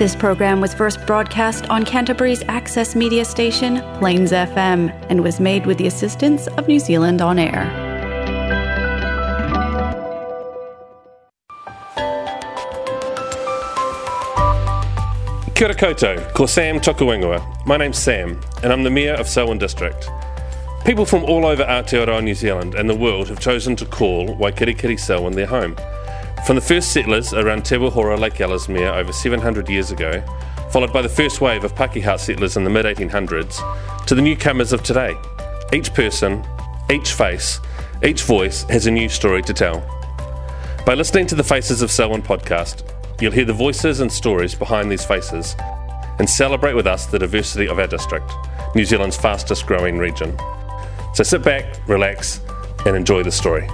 This program was first broadcast on Canterbury's access media station, Plains FM, and was made with the assistance of New Zealand On Air. Kia ora koutou, ko Sam Tokuingua. My name's Sam, and I'm the Mayor of Selwyn District. People from all over Aotearoa, New Zealand and the world have chosen to call Waikirikiri Selwyn their home. From the first settlers around Te Waihora Lake Ellesmere over 700 years ago, followed by the first wave of Pakeha settlers in the mid 1800s, to the newcomers of today. Each person, each face, each voice has a new story to tell. By listening to the Faces of Selwyn podcast, you'll hear the voices and stories behind these faces and celebrate with us the diversity of our district, New Zealand's fastest growing region. So sit back, relax, and enjoy the story.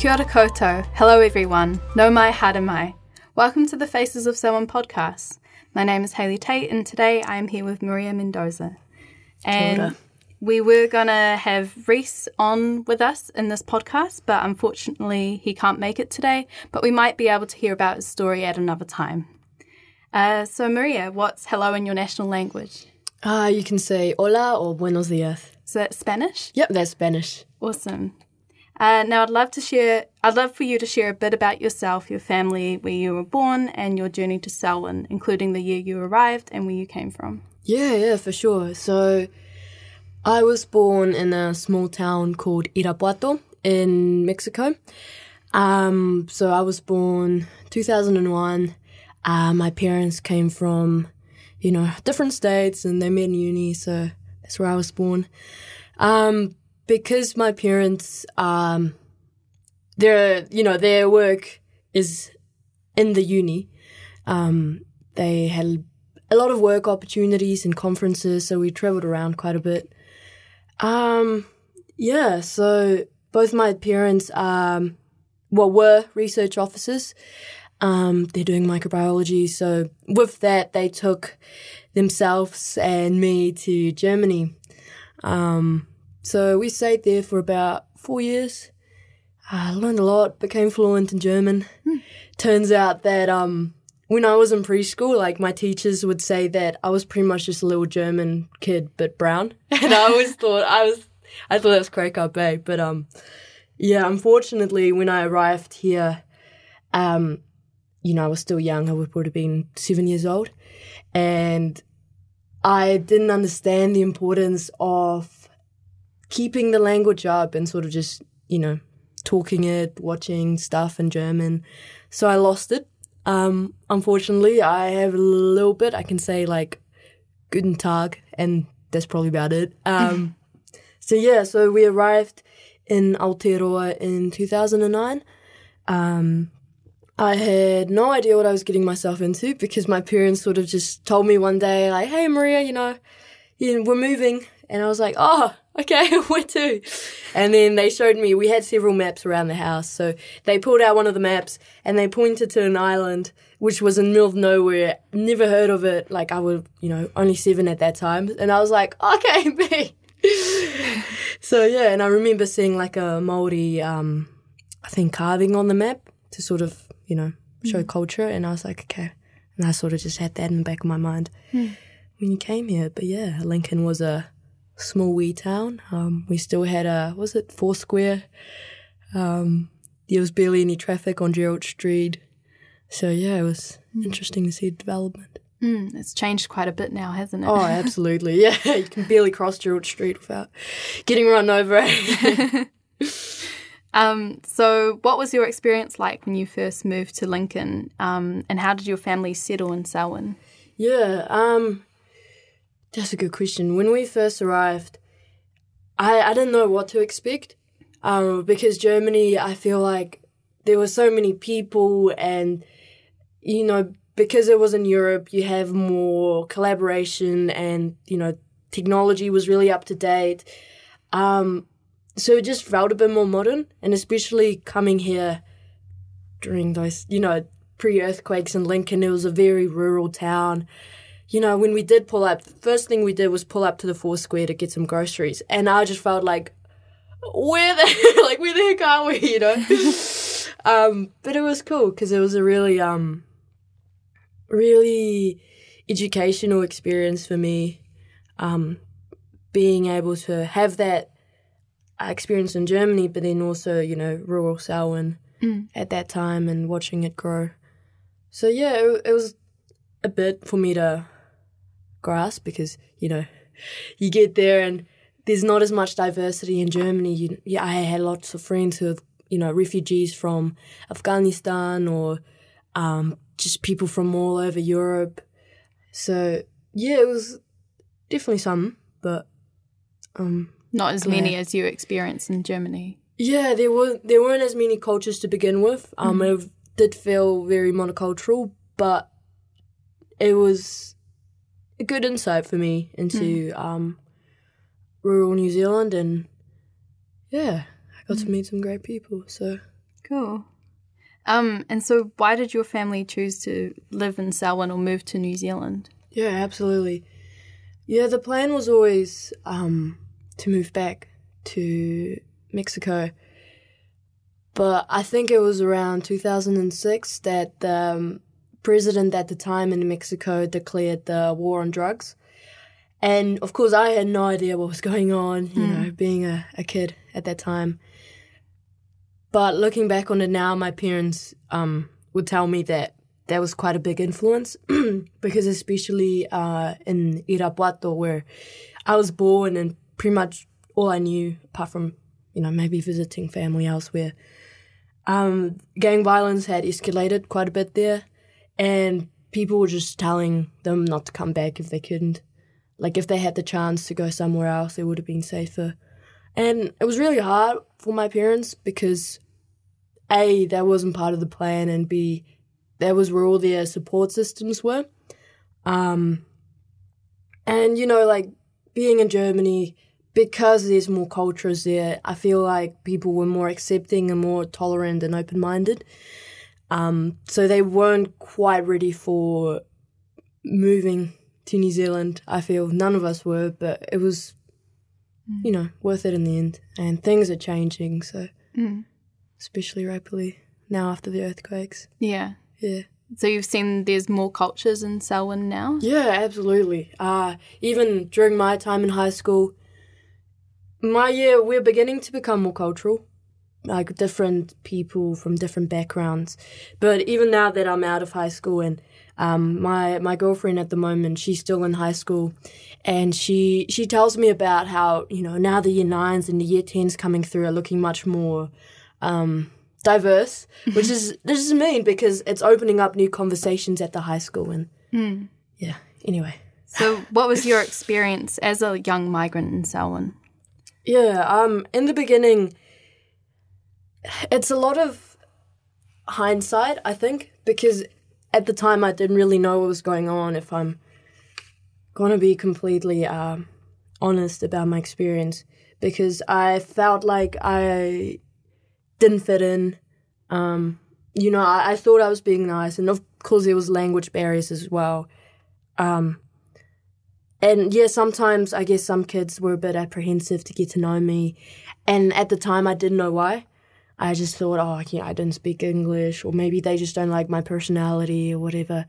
Kia ora koutou. Hello everyone. No mai hara mai. Welcome to the Faces of Selwyn podcast. My name is Haley Tate and today I am here with Maria Mendoza. And we were going to have Reese on with us in this podcast, but unfortunately he can't make it today, but we might be able to hear about his story at another time. Uh, so Maria, what's hello in your national language? Ah, you can say hola or buenos dias. Is that Spanish? Yep, that's Spanish. Awesome. Uh, now, I'd love to share. I'd love for you to share a bit about yourself, your family, where you were born, and your journey to Selwyn, including the year you arrived and where you came from. Yeah, yeah, for sure. So, I was born in a small town called Irapuato in Mexico. Um, so I was born 2001. Uh, my parents came from, you know, different states, and they met in uni. So that's where I was born. Um, because my parents, um, their you know their work is in the uni. Um, they had a lot of work opportunities and conferences, so we traveled around quite a bit. Um, yeah, so both my parents, um, well, were research officers. Um, they're doing microbiology, so with that, they took themselves and me to Germany. Um, so we stayed there for about four years. I learned a lot, became fluent in German. Turns out that um, when I was in preschool, like my teachers would say that I was pretty much just a little German kid, but brown. And I always thought I was, I thought that was crack up, eh? But um, yeah, unfortunately, when I arrived here, um, you know, I was still young. I would would have been seven years old, and I didn't understand the importance of keeping the language up and sort of just, you know, talking it, watching stuff in German. So I lost it. Um, unfortunately, I have a little bit. I can say like Guten Tag, and that's probably about it. Um, so yeah, so we arrived in Aotearoa in 2009. Um, I had no idea what I was getting myself into because my parents sort of just told me one day, like, "Hey, Maria, you know, you know, we're moving," and I was like, "Oh, okay, where to?" And then they showed me. We had several maps around the house, so they pulled out one of the maps and they pointed to an island which was in the middle of nowhere. Never heard of it. Like I was, you know, only seven at that time, and I was like, "Okay, me." so yeah, and I remember seeing like a Maori, um, I think carving on the map to sort of, you know, show culture, and I was like, okay, and I sort of just had that in the back of my mind when you came here. But yeah, Lincoln was a small wee town. Um, we still had a was it Four Square. Um, there was barely any traffic on Gerald Street, so yeah, it was interesting to see the development. Mm, it's changed quite a bit now, hasn't it? Oh, absolutely. Yeah, you can barely cross Gerald Street without getting run over. Um, so, what was your experience like when you first moved to Lincoln, um, and how did your family settle in Selwyn? yeah, um, that's a good question. When we first arrived, I, I didn't know what to expect um, because Germany, I feel like there were so many people, and you know, because it was in Europe, you have more collaboration, and you know, technology was really up to date. Um, so it just felt a bit more modern, and especially coming here during those, you know, pre earthquakes in Lincoln, it was a very rural town. You know, when we did pull up, the first thing we did was pull up to the Four Square to get some groceries, and I just felt like, where the like where the heck are we? You know. um, but it was cool because it was a really, um, really educational experience for me. Um, being able to have that experience in Germany, but then also, you know, rural Selwyn Mm. at that time and watching it grow. So yeah, it, it was a bit for me to grasp because you know you get there and there's not as much diversity in Germany. You, yeah, I had lots of friends who, are you know, refugees from Afghanistan or um, just people from all over Europe. So yeah, it was definitely some, but um, Not as Glad. many as you experienced in Germany. yeah, there were there weren't as many cultures to begin with. Um, it did feel very monocultural, but it was a good insight for me into um, rural New Zealand, and yeah, I got to meet some great people. So Cool. Um, and so why did your family choose to live in Selwyn or move to New Zealand? yeah, absolutely. Yeah, the plan was always um, to move back to Mexico. But I think it was around 2006 that the um, president at the time in Mexico declared the war on drugs. And of course, I had no idea what was going on, you know, being a, a kid at that time. But looking back on it now, my parents um, would tell me that that was quite a big influence because, especially uh, in Irapuato, where I was born and pretty much all I knew, apart from you know maybe visiting family elsewhere, um, gang violence had escalated quite a bit there, and people were just telling them not to come back if they couldn't. Like if they had the chance to go somewhere else, it would have been safer. And it was really hard for my parents because A, that wasn't part of the plan, and B, that was where all their support systems were. Um, and, you know, like being in Germany, because there's more cultures there, I feel like people were more accepting and more tolerant and open minded. Um, so they weren't quite ready for moving to New Zealand. I feel none of us were, but it was, you know, worth it in the end. And things are changing, so Mm. especially rapidly now after the earthquakes. Yeah. Yeah. So you've seen there's more cultures in Selwyn now? Yeah, absolutely. Uh, even during my time in high school, my year, we're beginning to become more cultural. Like different people from different backgrounds. But even now that I'm out of high school and um, my my girlfriend at the moment, she's still in high school, and she she tells me about how you know now the year nines and the year tens coming through are looking much more um, diverse, which is this is mean because it's opening up new conversations at the high school and yeah. Anyway, So what was your experience as a young migrant in Selwyn? yeah. Um, in the beginning, it's a lot of hindsight, I think, because at the time I didn't really know what was going on. If I'm gonna be completely um, honest about my experience, because I felt like I didn't fit in. Um, you know, I, I thought I was being nice, and of course there was language barriers as well. Um, and yeah, sometimes I guess some kids were a bit apprehensive to get to know me, and at the time I didn't know why. I just thought, oh, yeah, I didn't speak English, or maybe they just don't like my personality or whatever.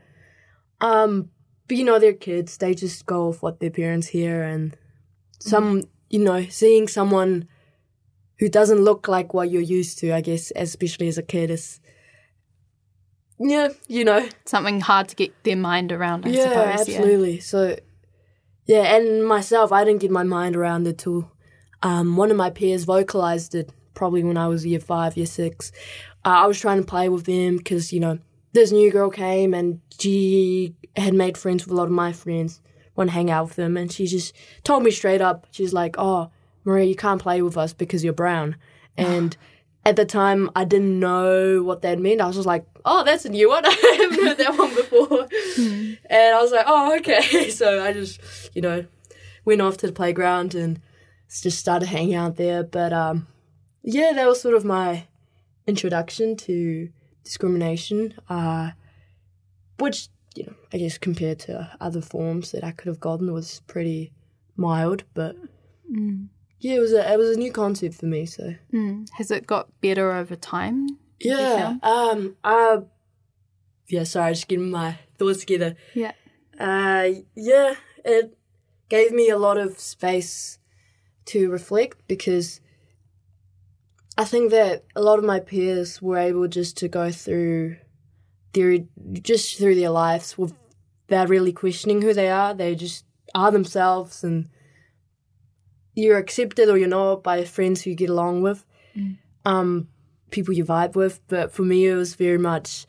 Um, but you know, they're kids; they just go off what their parents hear, and some, you know, seeing someone who doesn't look like what you're used to, I guess, especially as a kid, is yeah, you know, Something hard to get their mind around, I yeah, suppose. absolutely. So, yeah, and myself, I didn't get my mind around it till um, one of my peers vocalized it. Probably when I was year five, year six. Uh, I was trying to play with them because you know this new girl came and she had made friends with a lot of my friends. Want to hang out with them, and she just told me straight up. She's like, "Oh, Maria, you can't play with us because you're brown." And at the time, I didn't know what that meant. I was just like, "Oh, that's a new one. I haven't heard that one before." And I was like, "Oh, okay." So I just, you know, went off to the playground and just started hanging out there. But um, yeah, that was sort of my introduction to discrimination, uh, which you know, I guess compared to other forms that I could have gotten was pretty mild. But yeah, it was a it was a new concept for me. So Mm. Has it got better over time? Yeah. Um. Uh. Yeah. Sorry, just getting my thoughts together. Yeah. Uh. Yeah. It gave me a lot of space to reflect because I think that a lot of my peers were able just to go through their just through their lives without really questioning who they are. They just are themselves, and you're accepted or you're not by friends who you get along with. Um, people you vibe with. But for me, it was very much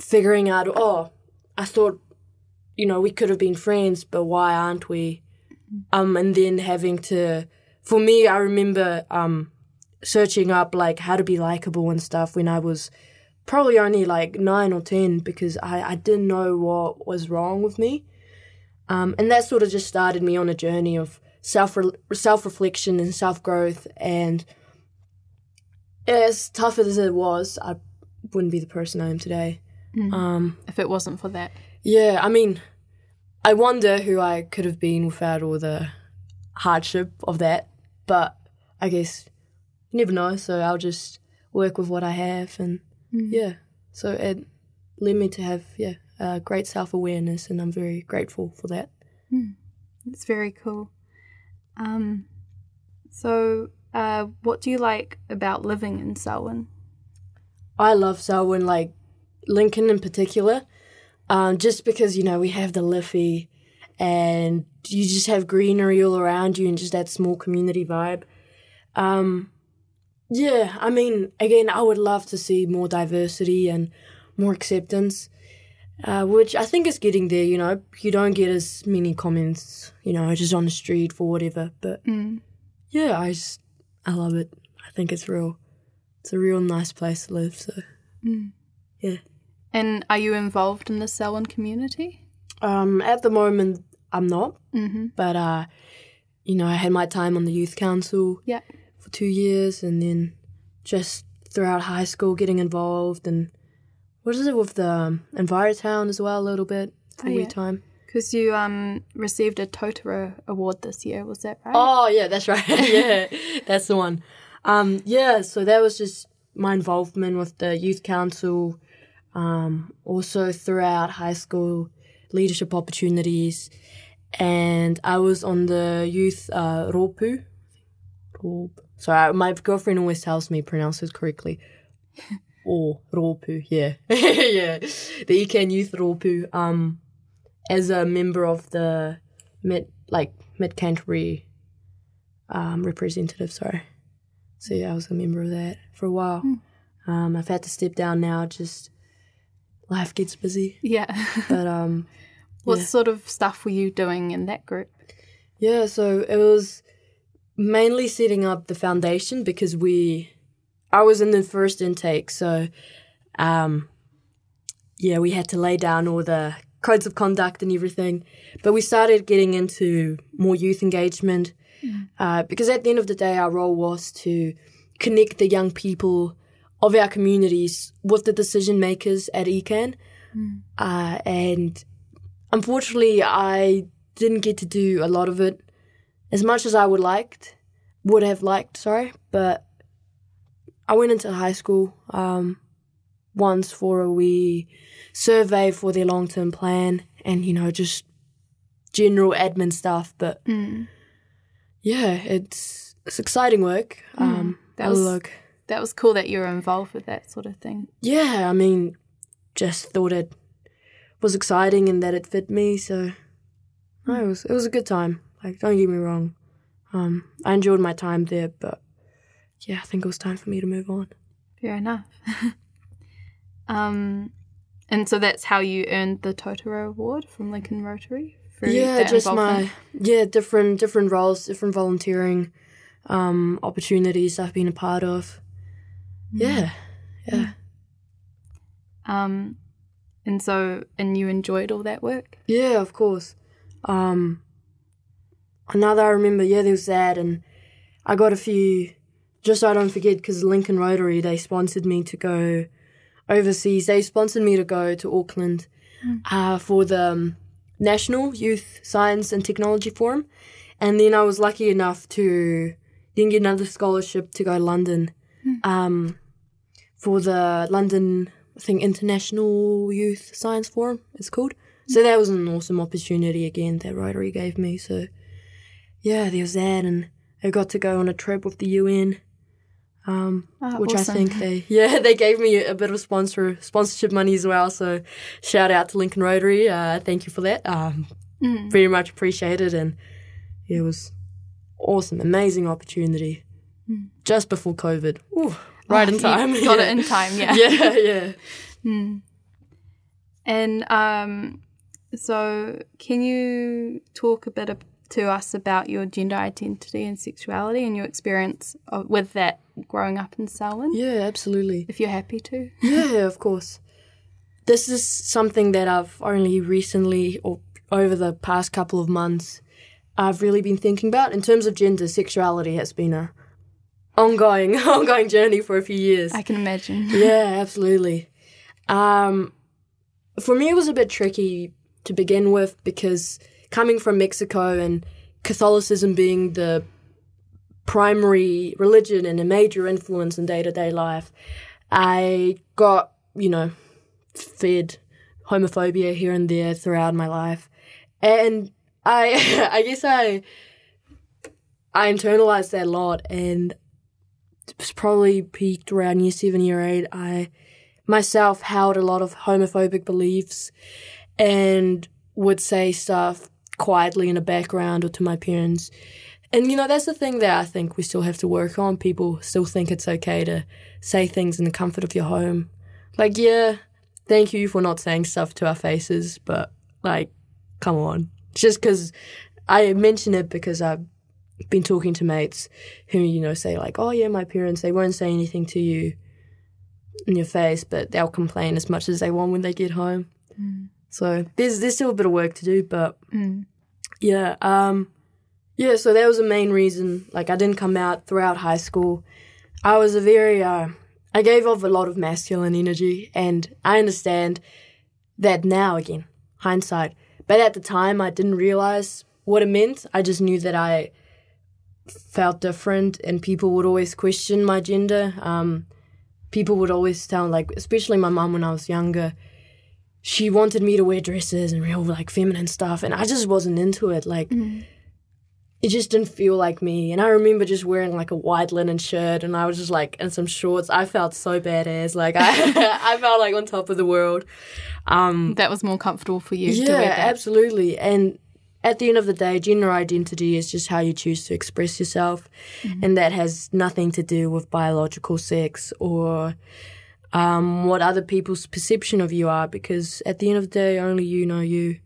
figuring out, oh, I thought, you know, we could have been friends, but why aren't we? Um, and then having to, for me, I remember um, searching up like how to be likable and stuff when I was probably only like nine or ten because I, I didn't know what was wrong with me. Um, and that sort of just started me on a journey of self self reflection and self growth. And as tough as it was, I wouldn't be the person I am today. Um, If it wasn't for that. yeah, I mean, I wonder who I could have been without all the hardship of that. But I guess you never know. So I'll just work with what I have, and yeah. So it led me to have yeah uh, great self awareness, and I'm very grateful for that. It's very cool. Um, so, uh, what do you like about living in Selwyn? I love Selwyn, like Lincoln in particular, um, just because you know we have the Liffey, and you just have greenery all around you, and just that small community vibe. Um, yeah, I mean, again, I would love to see more diversity and more acceptance, uh, which I think is getting there. You know, you don't get as many comments, you know, just on the street for whatever. But yeah, I just I love it. I think it's real. It's a real nice place to live. So yeah. And are you involved in the Selwyn community? Um, at the moment, I'm not, Mm-hmm. but uh, you know, I had my time on the youth council Yeah. For two years, and then just throughout high school, getting involved and what is it with the um, Envirotown as well, a little bit for Oh, yeah. time. Because you um received a Totara award this year, was that right? Oh yeah, that's right. yeah, that's the one. Um, yeah, so that was just my involvement with the youth council. Um, also throughout high school, leadership opportunities, and I was on the youth uh, ropu. Rop. Sorry, my girlfriend always tells me pronounce it correctly. oh, ropu, yeah, yeah, the ECan Youth ropu. Um, as a member of the mid like mid Canterbury um, representative. Sorry. So yeah, I was a member of that for a while. Um, I've had to step down now. Just life gets busy, Yeah. but um, what Yeah. sort of stuff were you doing in that group? yeah. So it was mainly setting up the foundation because we, I was in the first intake, so um, yeah, we had to lay down all the codes of conduct and everything. But we started getting into more youth engagement uh, because at the end of the day, our role was to connect the young people of our communities with the decision makers at ECAN. Uh, and unfortunately, I didn't get to do a lot of it as much as I would liked, would have liked. Sorry, but I went into high school um, once for a wee survey for their long term plan, and you know just general admin stuff. But yeah, it's it's exciting work. Um, that was- look, That was cool that you were involved with that sort of thing. yeah, I mean, just thought it was exciting and that it fit me. So no, it was it was a good time. Like, don't get me wrong, um, I enjoyed my time there, but yeah, I think it was time for me to move on. Fair enough. um, and so that's how you earned the Totara Award from Lincoln Rotary. yeah, just involvement? my yeah different different roles, different volunteering um, opportunities I've been a part of. Yeah, yeah, Um, and so and you enjoyed all that work. yeah. Of course. Um, another I remember, yeah, there was that, and I got a few. Just so I don't forget, because Lincoln Rotary they sponsored me to go overseas. They sponsored me to go to Auckland uh, for the um, National Youth Science and Technology Forum, and then I was lucky enough to then get another scholarship to go to London. Um, for the London, I think, International Youth Science Forum, it's called. So that was an awesome opportunity again that Rotary gave me. So yeah, there was that, and I got to go on a trip with the UN, um, Ah, which awesome. I think they yeah they gave me a bit of sponsor sponsorship money as well. So shout out to Lincoln Rotary, uh, thank you for that. Um, Mm. Very much appreciated, and it was awesome, amazing opportunity just before COVID. Ooh, right Oh, in time, Got yeah. it in time, yeah. yeah, yeah. And um, so, can you talk a bit ab- to us about your gender identity and sexuality and your experience of, with that growing up in Selwyn, Yeah, absolutely. if you're happy to? Yeah, of course. This is something that I've only recently, or over the past couple of months, I've really been thinking about. In terms of gender, sexuality has been a ongoing, ongoing journey for a few years. I can imagine. yeah, absolutely. Um, for me, it was a bit tricky to begin with because coming from Mexico and Catholicism being the primary religion and a major influence in day to day life, I got, you know, fed homophobia here and there throughout my life. And I I guess I I internalized that a lot and it was probably peaked around year seven, year eight. I myself held a lot of homophobic beliefs and would say stuff quietly in the background or to my parents. And you know, that's the thing that I think we still have to work on. People still think it's okay to say things in the comfort of your home. Like, yeah, thank you for not saying stuff to our faces, but like, come on. Just because I mention it because I've been talking to mates who, you know, say, like, oh, yeah, my parents, they won't say anything to you in your face, but they'll complain as much as they want when they get home. Mm. So there's there's still a bit of work to do, but Mm. yeah, um, yeah. So that was the main reason. Like I didn't come out throughout high school. I was a very uh, I gave off a lot of masculine energy, and I understand that now again, hindsight. But at the time, I didn't realize what it meant. I just knew that I felt different, and people would always question my gender. Um, people would always tell, like, especially my mom when I was younger, she wanted me to wear dresses and real like feminine stuff, and I just wasn't into it. Like, it just didn't feel like me. And I remember just wearing like a white linen shirt, and I was just like in some shorts. I felt so badass. Like I, I felt like on top of the world. Um, That was more comfortable for you to yeah, wear that. absolutely. And at the end of the day, gender identity is just how you choose to express yourself, and that has nothing to do with biological sex or um, what other people's perception of you are. Because at the end of the day, only you know you.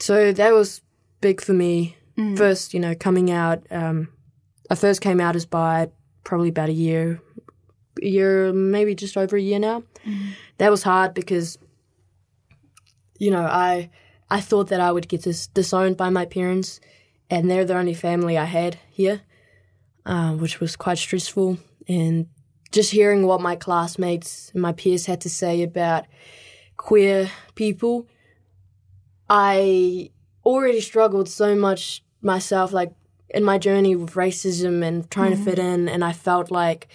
So that was big for me. First, you know, coming out. Um, I first came out as bi probably about a year, a year, maybe just over a year now. That was hard because you know, I I thought that I would get dis- disowned by my parents, and they're the only family I had here, uh, which was quite stressful. And just hearing what my classmates and my peers had to say about queer people, I already struggled so much myself, like in my journey with racism and trying to mm-hmm. fit in, and I felt like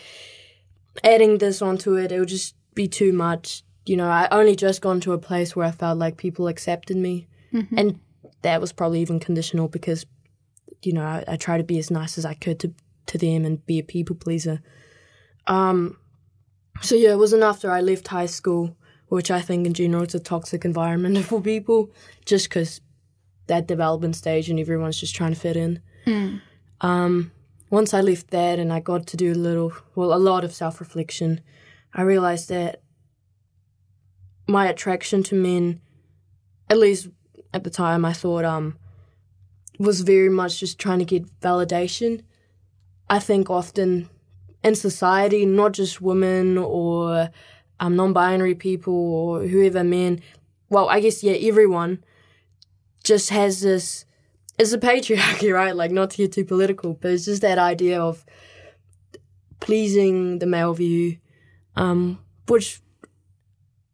adding this onto it, it would just be too much. You know, I only just gone to a place where I felt like people accepted me, mm-hmm. and that was probably even conditional because, you know, I, I try to be as nice as I could to to them and be a people pleaser. Um, so yeah, it wasn't after I left high school, which I think in general it's a toxic environment for people, just because that development stage and everyone's just trying to fit in. Um, once I left that and I got to do a little, well, a lot of self reflection, I realized that my attraction to men, at least at the time, I thought um, was very much just trying to get validation. I think often in society, not just women or um, non-binary people or whoever men, well, I guess yeah, everyone just has this. It's a patriarchy, right? Like not to get too political, but it's just that idea of pleasing the male view, um, which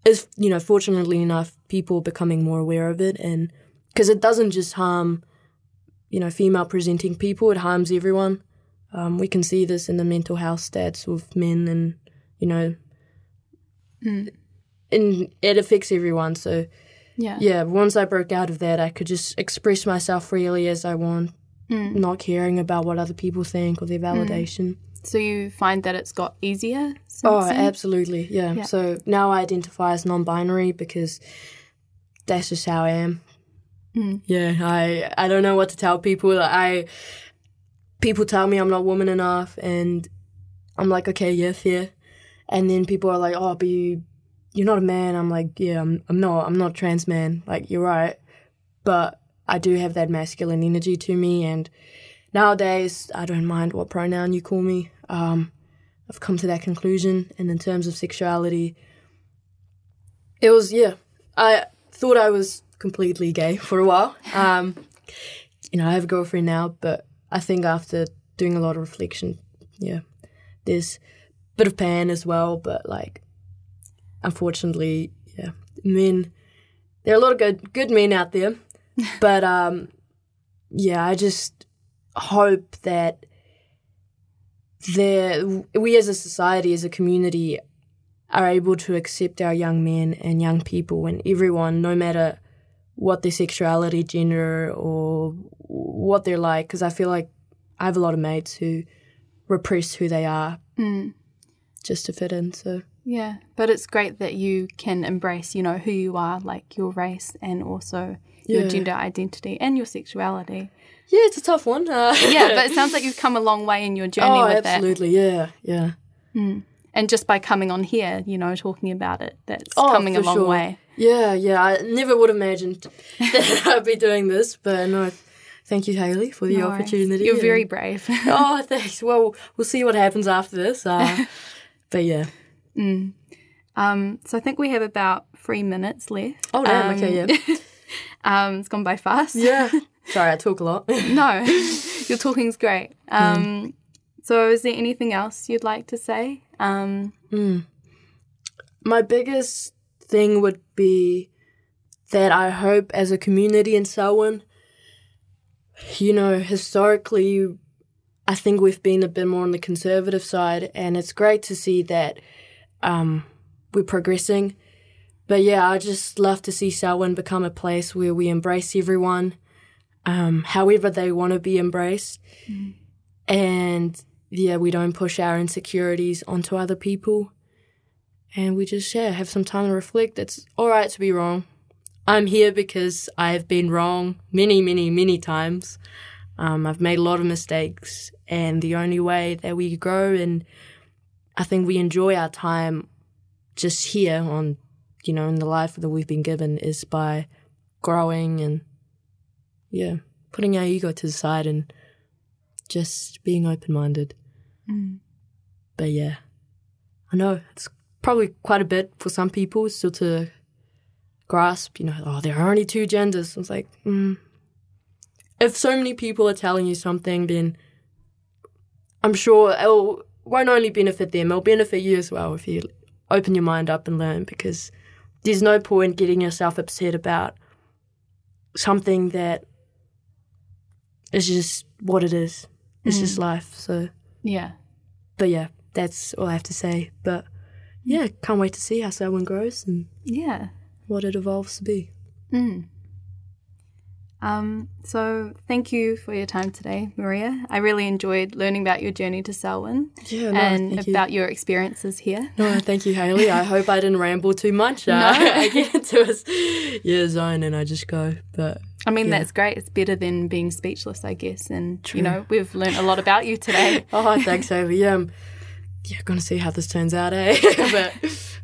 is you know fortunately enough people becoming more aware of it and because it doesn't just harm you know female presenting people it harms everyone um, we can see this in the mental health stats with men and you know Mm. and it affects everyone. So Yeah. yeah, once I broke out of that, I could just express myself freely as I want, Mm. not caring about what other people think or their validation. So you find that it's got easier Oh, absolutely. Yeah. Yeah. So now I identify as non binary because that's just how I am. Mm. Yeah, I I don't know what to tell people. I people tell me I'm not woman enough and I'm like, okay, yeah. And then people are like, Oh, but you you're not a man. I'm like, Yeah, I'm I'm not I'm not trans man. Like, you're right. But I do have that masculine energy to me and nowadays I don't mind what pronoun you call me. Um I've come to that conclusion. And in terms of sexuality, it was, yeah, I thought I was completely gay for a while. Um, you know, I have a girlfriend now, but I think after doing a lot of reflection, yeah, there's a bit of pain as well. But like, unfortunately, yeah, men, there are a lot of good, good men out there. but um, yeah, I just hope that there we as a society, as a community, are able to accept our young men and young people and everyone, no matter what their sexuality, gender, or what they're like. Because I feel like I have a lot of mates who repress who they are Mm. just to fit in. So Yeah, but it's great that you can embrace, you know, who you are, like your race and also your Yeah. gender identity and your sexuality. yeah, it's a tough one. Uh, Yeah, but it sounds like you've come a long way in your journey oh, absolutely, yeah, yeah. Mm. And just by coming on here, you know, talking about it, that's Oh, coming a long sure. way. Yeah, yeah. I never would have imagined that I'd be doing this, but no. Thank you, Haley, for the No opportunity. You're and- very brave. oh, thanks. Well, we'll see what happens after this. Uh, but yeah. Mm. Um, so I think we have about three minutes left. Oh, damn. Um, okay, yeah. Um, it's gone by fast. Yeah. Sorry, I talk a lot. no, your talking's great. Um, So is there anything else you'd like to say? Um, My biggest thing would be that I hope as a community in Selwyn, you know, historically, I think we've been a bit more on the conservative side, and it's great to see that um, we're progressing. But yeah, I just love to see Selwyn become a place where we embrace everyone, um, however they want to be embraced, and yeah, we don't push our insecurities onto other people and we just yeah have some time to reflect. It's all right to be wrong. I'm here because I have been wrong many, many, many times. Um, I've made a lot of mistakes, and the only way that we grow and I think we enjoy our time just here on, you know, in the life that we've been given is by growing and yeah, putting our ego to the side and just being open minded. Mm, But yeah, I know it's probably quite a bit for some people still to grasp. You know, oh, there are only two genders. It's like, mm. if so many people are telling you something, then I'm sure it won't only benefit them; it'll benefit you as well if you open your mind up and learn. Because there's no point getting yourself upset about something that is just what it is. It's just life. So yeah. but yeah, that's all I have to say. But yeah, can't wait to see how Selwyn grows and Yeah. what it evolves to be. Mm. Um, so thank you for your time today, Maria. I really enjoyed learning about your journey to Selwyn Yeah, no, and thank you. about your experiences here. No, thank you, Haley. I hope I didn't ramble too much. Uh, No. I get into a yeah, zone and I just go. But I mean, Yeah. that's great. It's better than being speechless, I guess. And, True. you know, we've learned a lot about you today. oh, thanks, Haley. Yeah, I'm, yeah, gonna see how this turns out, eh? but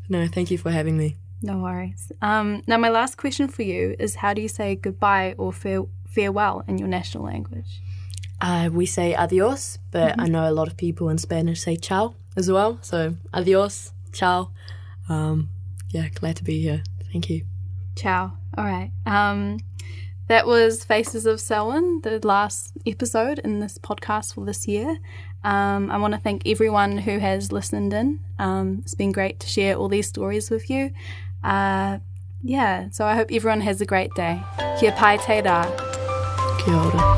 no, thank you for having me. No worries. Um, now, my last question for you is how do you say goodbye or fare- farewell in your national language? Uh, we say adios, but I know a lot of people in Spanish say ciao as well. So adios, ciao. Um, yeah, glad to be here. Thank you. Ciao. All right. Um, that was Faces of Selwyn, the last episode in this podcast for this year. Um, I want to thank everyone who has listened in. Um, it's been great to share all these stories with you. Uh, yeah, so I hope everyone has a great day. Kia pai te rā. Kia ora.